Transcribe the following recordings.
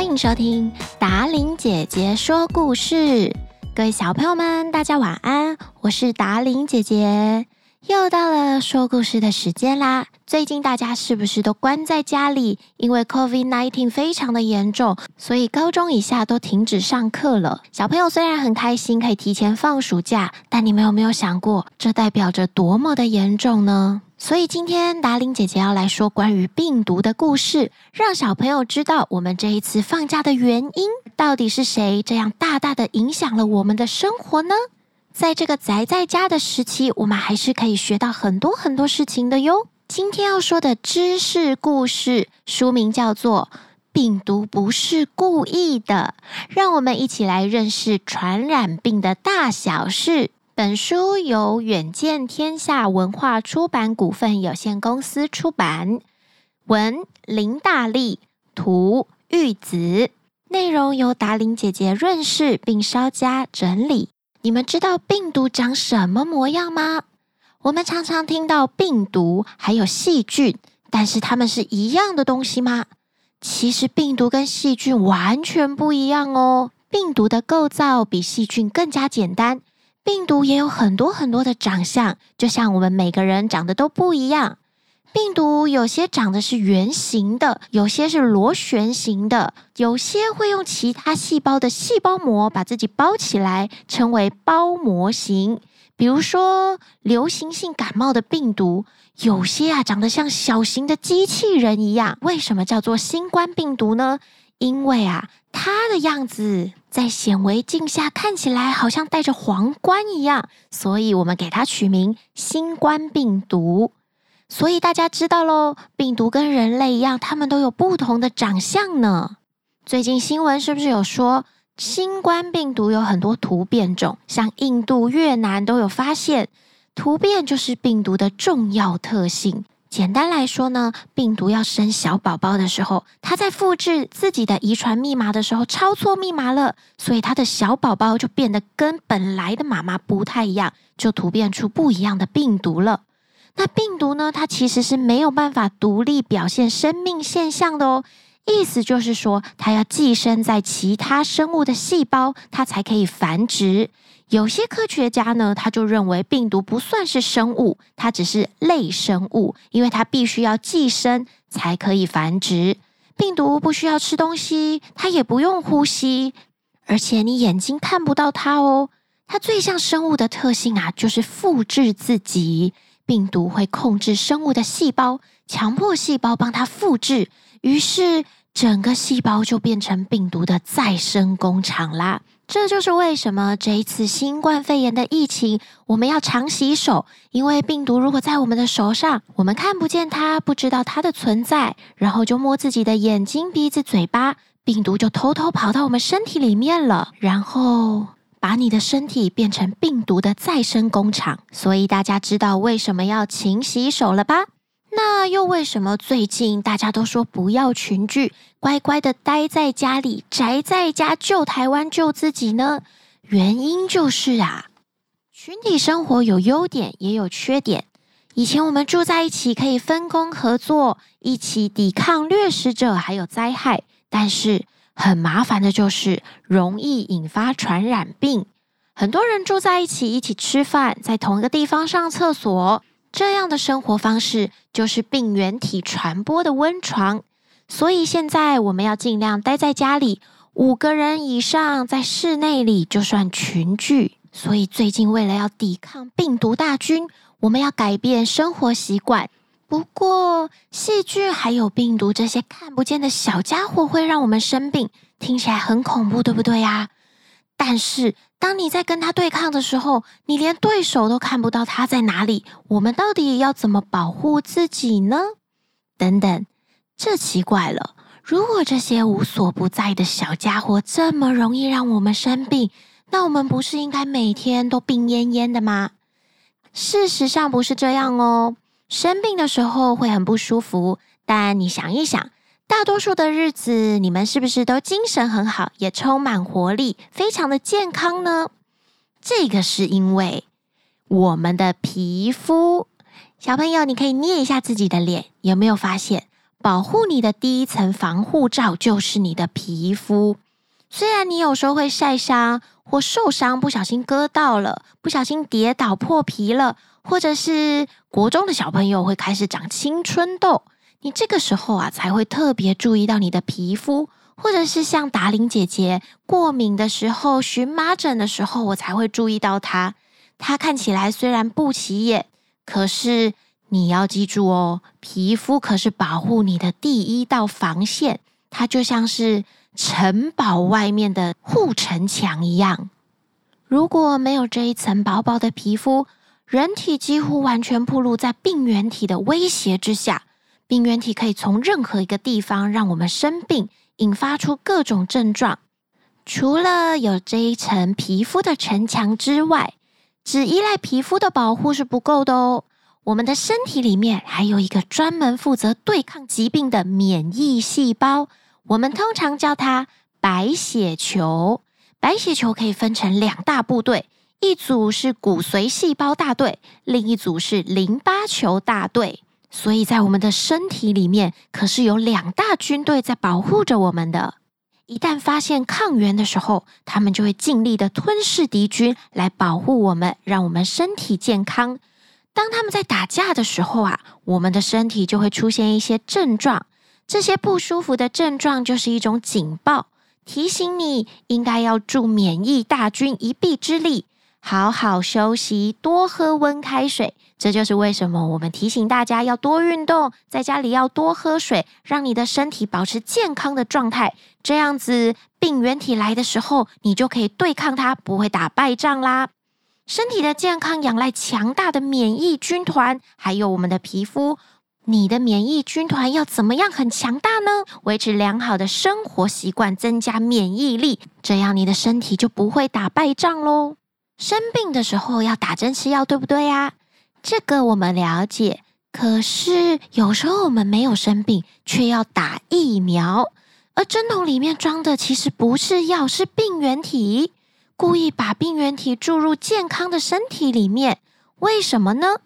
欢迎收听达伶姐姐说故事。各位小朋友们，大家晚安，我是达伶姐姐。又到了说故事的时间啦！最近大家是不是都关在家里？因为 COVID-19 非常的严重，所以高中以下都停止上课了。小朋友虽然很开心可以提前放暑假，但你们有没有想过，这代表着多么的严重呢？所以今天达玲姐姐要来说关于病毒的故事，让小朋友知道我们这一次放假的原因，到底是谁这样大大的影响了我们的生活呢？在这个宅在家的时期，我们还是可以学到很多很多事情的哟。今天要说的知识故事，书名叫做《病毒不是故意的》，让我们一起来认识传染病的大小事。本书由远见天下文化出版股份有限公司出版，文林大力，图玉子，内容由达玲姐姐润饰并稍加整理。你们知道病毒长什么模样吗？我们常常听到病毒还有细菌，但是它们是一样的东西吗？其实病毒跟细菌完全不一样哦。病毒的构造比细菌更加简单，病毒也有很多很多的长相，就像我们每个人长得都不一样。病毒有些长得是圆形的，有些是螺旋形的，有些会用其他细胞的细胞膜把自己包起来，称为包膜型。比如说，流行性感冒的病毒，有些啊长得像小型的机器人一样。为什么叫做新冠病毒呢？因为啊，它的样子在显微镜下看起来好像戴着皇冠一样，所以我们给它取名新冠病毒。所以大家知道喽，病毒跟人类一样，它们都有不同的长相呢。最近新闻是不是有说，新冠病毒有很多突变种，像印度、越南都有发现。突变就是病毒的重要特性。简单来说呢，病毒要生小宝宝的时候，它在复制自己的遗传密码的时候抄错密码了，所以它的小宝宝就变得跟本来的妈妈不太一样，就突变出不一样的病毒了。那病毒呢？它其实是没有办法独立表现生命现象的哦。意思就是说，它要寄生在其他生物的细胞，它才可以繁殖。有些科学家呢，他就认为病毒不算是生物，它只是类生物，因为它必须要寄生才可以繁殖。病毒不需要吃东西，它也不用呼吸，而且你眼睛看不到它哦。它最像生物的特性啊，就是复制自己。病毒会控制生物的细胞，强迫细胞帮它复制，于是整个细胞就变成病毒的再生工厂啦。这就是为什么这一次新冠肺炎的疫情，我们要常洗手，因为病毒如果在我们的手上，我们看不见它，不知道它的存在，然后就摸自己的眼睛、鼻子、嘴巴，病毒就偷偷跑到我们身体里面了，然后。把你的身体变成病毒的再生工厂，所以大家知道为什么要勤洗手了吧？那又为什么最近大家都说不要群聚，乖乖的待在家里，宅在家救台湾救自己呢？原因就是啊，群体生活有优点也有缺点。以前我们住在一起，可以分工合作，一起抵抗掠食者还有灾害，但是。很麻烦的就是容易引发传染病。很多人住在一起，一起吃饭，在同一个地方上厕所，这样的生活方式就是病原体传播的温床。所以现在我们要尽量待在家里，五个人以上在室内里就算群聚。所以最近为了要抵抗病毒大军，我们要改变生活习惯。不过，细菌还有病毒这些看不见的小家伙会让我们生病，听起来很恐怖，对不对呀？但是，当你在跟他对抗的时候，你连对手都看不到他在哪里，我们到底要怎么保护自己呢？等等，这奇怪了，如果这些无所不在的小家伙这么容易让我们生病，那我们不是应该每天都病恹恹的吗？事实上不是这样哦。生病的时候会很不舒服，但你想一想，大多数的日子你们是不是都精神很好，也充满活力，非常的健康呢？这个是因为我们的皮肤。小朋友，你可以捏一下自己的脸，有没有发现保护你的第一层防护罩就是你的皮肤。虽然你有时候会晒伤或受伤，不小心割到了，不小心跌倒破皮了，或者是国中的小朋友会开始长青春痘，你这个时候啊才会特别注意到你的皮肤，或者是像达伶姐姐过敏的时候、荨麻疹的时候，我才会注意到它。它看起来虽然不起眼，可是。你要记住哦，皮肤可是保护你的第一道防线，它就像是城堡外面的护城墙一样。如果没有这一层薄薄的皮肤，人体几乎完全暴露在病原体的威胁之下。病原体可以从任何一个地方让我们生病，引发出各种症状。除了有这一层皮肤的城墙之外，只依赖皮肤的保护是不够的哦。我们的身体里面还有一个专门负责对抗疾病的免疫细胞，我们通常叫它白血球。白血球可以分成两大部队，一组是骨髓细胞大队，另一组是淋巴球大队。所以在我们的身体里面，可是有两大军队在保护着我们的。一旦发现抗原的时候，他们就会尽力的吞噬敌军，来保护我们，让我们身体健康。当他们在打架的时候啊，我们的身体就会出现一些症状。这些不舒服的症状就是一种警报，提醒你应该要助免疫大军一臂之力，好好休息，多喝温开水。这就是为什么我们提醒大家要多运动，在家里要多喝水，让你的身体保持健康的状态。这样子，病原体来的时候，你就可以对抗它，不会打败仗啦。身体的健康仰赖强大的免疫军团，还有我们的皮肤。你的免疫军团要怎么样很强大呢？维持良好的生活习惯，增加免疫力，这样你的身体就不会打败仗喽。生病的时候要打针吃药，对不对呀？这个我们了解。可是有时候我们没有生病，却要打疫苗，而针筒里面装的其实不是药，是病原体。故意把病原体注入健康的身体里面，为什么呢？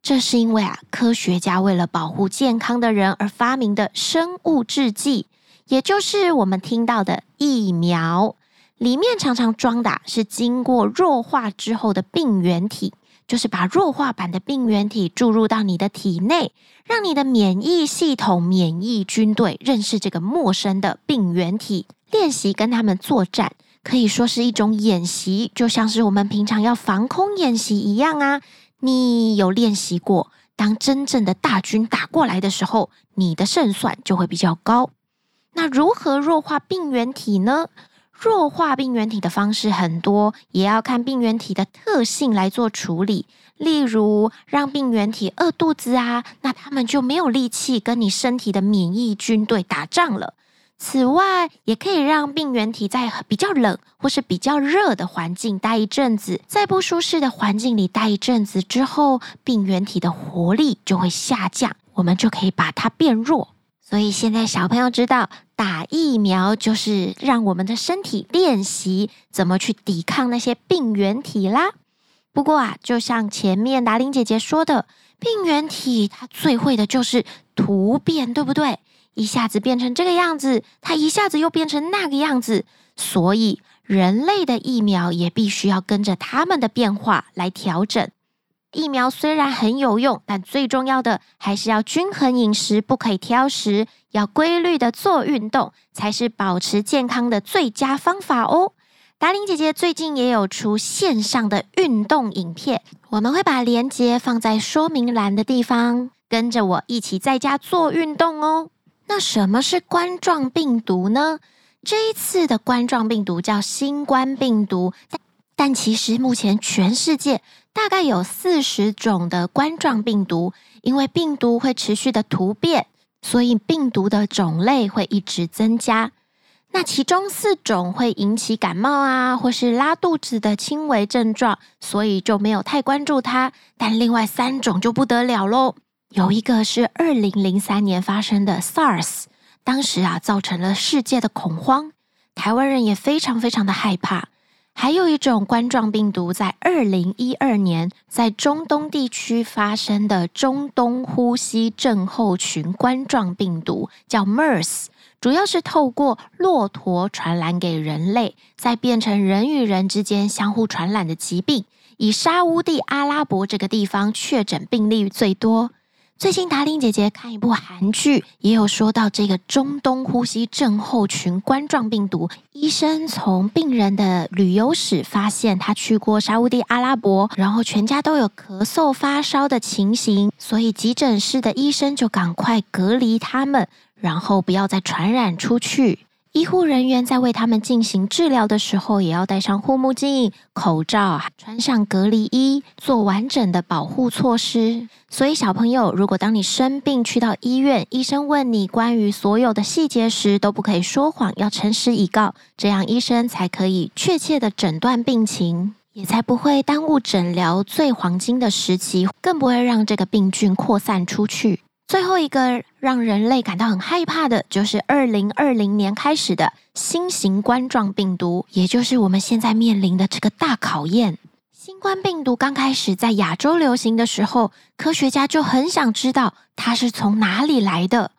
这是因为啊，科学家为了保护健康的人而发明的生物制剂，也就是我们听到的疫苗。里面常常装的是经过弱化之后的病原体，就是把弱化版的病原体注入到你的体内，让你的免疫系统、免疫军队认识这个陌生的病原体，练习跟他们作战。可以说是一种演习，就像是我们平常要防空演习一样啊。你有练习过，当真正的大军打过来的时候，你的胜算就会比较高。那如何弱化病原体呢？弱化病原体的方式很多，也要看病原体的特性来做处理。例如，让病原体饿肚子啊，那他们就没有力气跟你身体的免疫军队打仗了。此外，也可以让病原体在比较冷或是比较热的环境待一阵子，在不舒适的环境里待一阵子之后，病原体的活力就会下降，我们就可以把它变弱。所以现在小朋友知道，打疫苗就是让我们的身体练习怎么去抵抗那些病原体啦。不过啊，就像前面达伶姐姐说的，病原体它最会的就是突变，对不对？一下子变成这个样子，它一下子又变成那个样子，所以人类的疫苗也必须要跟着它们的变化来调整。疫苗虽然很有用，但最重要的还是要均衡饮食，不可以挑食，要规律的做运动，才是保持健康的最佳方法哦。达玲姐姐最近也有出线上的运动影片，我们会把链接放在说明栏的地方，跟着我一起在家做运动哦。那什么是冠状病毒呢？这一次的冠状病毒叫新冠病毒，但其实目前全世界大概有四十种的冠状病毒，因为病毒会持续的突变，所以病毒的种类会一直增加。那其中四种会引起感冒啊，或是拉肚子的轻微症状，所以就没有太关注它。但另外三种就不得了喽。有一个是二零零三年发生的 SARS，当时啊造成了世界的恐慌，台湾人也非常非常的害怕。还有一种冠状病毒，在二零一二年在中东地区发生的中东呼吸症候群冠状病毒，叫 MERS，主要是透过骆驼传染给人类，再变成人与人之间相互传染的疾病。以沙乌地阿拉伯这个地方确诊病例最多。最近达令姐姐看一部韩剧，也有说到这个中东呼吸症候群冠状病毒。医生从病人的旅游史发现，他去过沙乌地阿拉伯，然后全家都有咳嗽、发烧的情形，所以急诊室的医生就赶快隔离他们，然后不要再传染出去。医护人员在为他们进行治疗的时候，也要戴上护目镜、口罩，穿上隔离衣，做完整的保护措施。所以，小朋友，如果当你生病去到医院，医生问你关于所有的细节时，都不可以说谎，要诚实以告，这样医生才可以确切的诊断病情，也才不会耽误诊疗最黄金的时期，更不会让这个病菌扩散出去。最后一个让人类感到很害怕的，就是二零二零年开始的新型冠状病毒，也就是我们现在面临的这个大考验。新冠病毒刚开始在亚洲流行的时候，科学家就很想知道它是从哪里来的。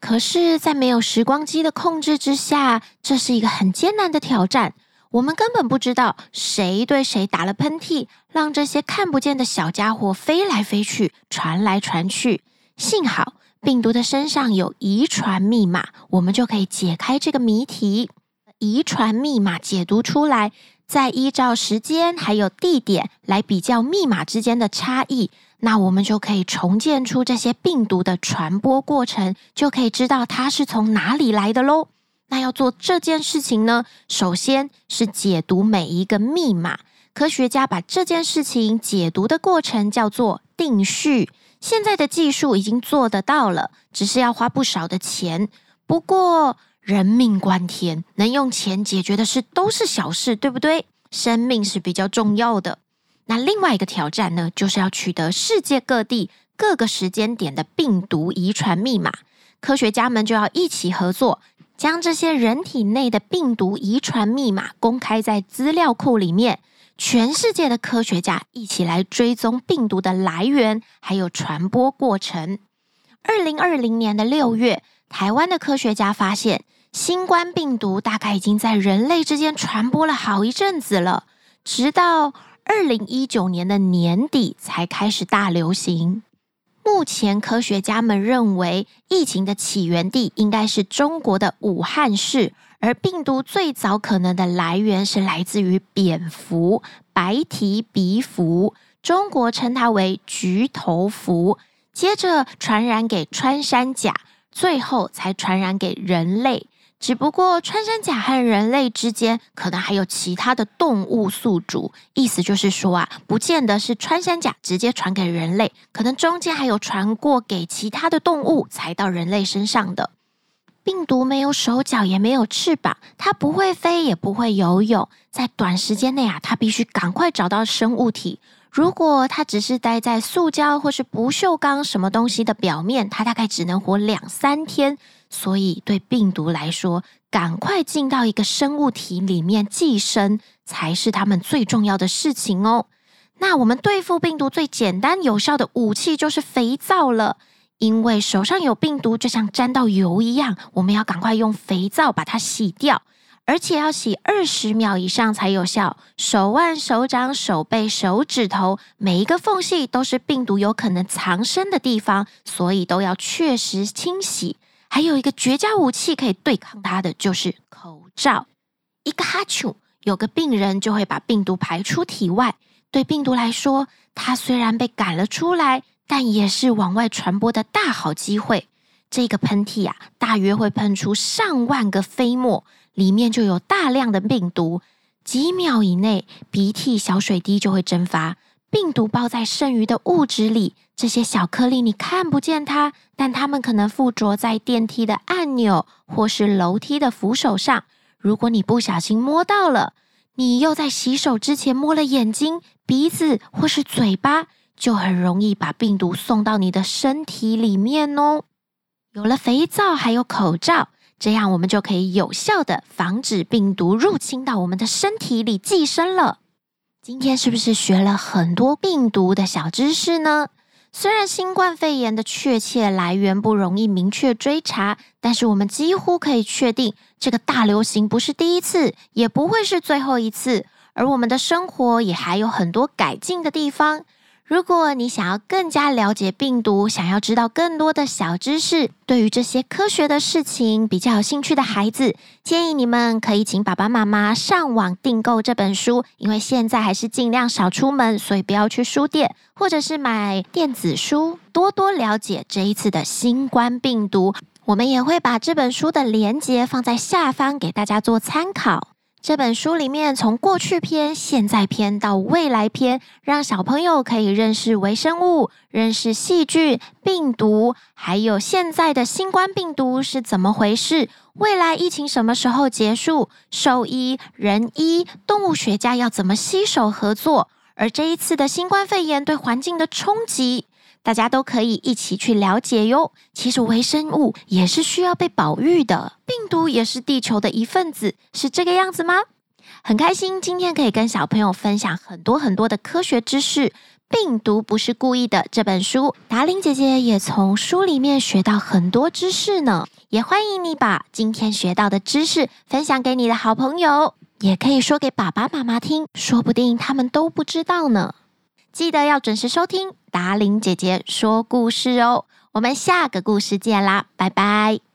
可是，在没有时光机的控制之下，这是一个很艰难的挑战。我们根本不知道谁对谁打了喷嚏，让这些看不见的小家伙飞来飞去，传来传去。幸好病毒的身上有遗传密码，我们就可以解开这个谜题。遗传密码解读出来，再依照时间还有地点来比较密码之间的差异，那我们就可以重建出这些病毒的传播过程，就可以知道它是从哪里来的喽。那要做这件事情呢，首先是解读每一个密码。科学家把这件事情解读的过程叫做定序。现在的技术已经做得到了，只是要花不少的钱。不过人命关天，能用钱解决的事都是小事，对不对？生命是比较重要的。那另外一个挑战呢，就是要取得世界各地各个时间点的病毒遗传密码。科学家们就要一起合作，将这些人体内的病毒遗传密码公开在资料库里面。全世界的科学家一起来追踪病毒的来源，还有传播过程。二零二零年的六月，台湾的科学家发现，新冠病毒大概已经在人类之间传播了好一阵子了，直到二零一九年的年底才开始大流行。目前，科学家们认为，疫情的起源地应该是中国的武汉市。而病毒最早可能的来源是来自于蝙蝠，白蹄鼻蝠，中国称它为菊头蝠，接着传染给穿山甲，最后才传染给人类。只不过穿山甲和人类之间可能还有其他的动物宿主，意思就是说啊，不见得是穿山甲直接传给人类，可能中间还有传过给其他的动物才到人类身上的。病毒没有手脚，也没有翅膀，它不会飞，也不会游泳。在短时间内啊，它必须赶快找到生物体。如果它只是待在塑胶或是不锈钢什么东西的表面，它大概只能活两三天。所以对病毒来说，赶快进到一个生物体里面寄生，才是他们最重要的事情哦。那我们对付病毒最简单有效的武器就是肥皂了。因为手上有病毒，就像沾到油一样，我们要赶快用肥皂把它洗掉，而且要洗二十秒以上才有效。手腕、手掌、手背、手指头，每一个缝隙都是病毒有可能藏身的地方，所以都要确实清洗。还有一个绝佳武器可以对抗它的，就是口罩。一个哈啾，有个病人就会把病毒排出体外。对病毒来说，它虽然被赶了出来。但也是往外传播的大好机会。这个喷嚏啊，大约会喷出上万个飞沫，里面就有大量的病毒。几秒以内，鼻涕小水滴就会蒸发，病毒包在剩余的物质里。这些小颗粒你看不见它，但它们可能附着在电梯的按钮或是楼梯的扶手上。如果你不小心摸到了，你又在洗手之前摸了眼睛、鼻子或是嘴巴。就很容易把病毒送到你的身体里面哦。有了肥皂，还有口罩，这样我们就可以有效的防止病毒入侵到我们的身体里寄生了。今天是不是学了很多病毒的小知识呢？虽然新冠肺炎的确切来源不容易明确追查，但是我们几乎可以确定，这个大流行不是第一次，也不会是最后一次。而我们的生活也还有很多改进的地方。如果你想要更加了解病毒，想要知道更多的小知识，对于这些科学的事情比较有兴趣的孩子，建议你们可以请爸爸妈妈上网订购这本书，因为现在还是尽量少出门，所以不要去书店，或者是买电子书，多多了解这一次的新冠病毒。我们也会把这本书的连接放在下方给大家做参考。这本书里面，从过去篇、现在篇到未来篇，让小朋友可以认识微生物、认识细菌、病毒，还有现在的新冠病毒是怎么回事，未来疫情什么时候结束，兽医、人医、动物学家要怎么携手合作，而这一次的新冠肺炎对环境的冲击。大家都可以一起去了解哟。其实微生物也是需要被保育的，病毒也是地球的一份子，是这个样子吗？很开心今天可以跟小朋友分享很多很多的科学知识。病毒不是故意的这本书，达令姐姐也从书里面学到很多知识呢。也欢迎你把今天学到的知识分享给你的好朋友，也可以说给爸爸妈妈听，说不定他们都不知道呢。记得要准时收听达玲姐姐说故事哦，我们下个故事见啦，拜拜。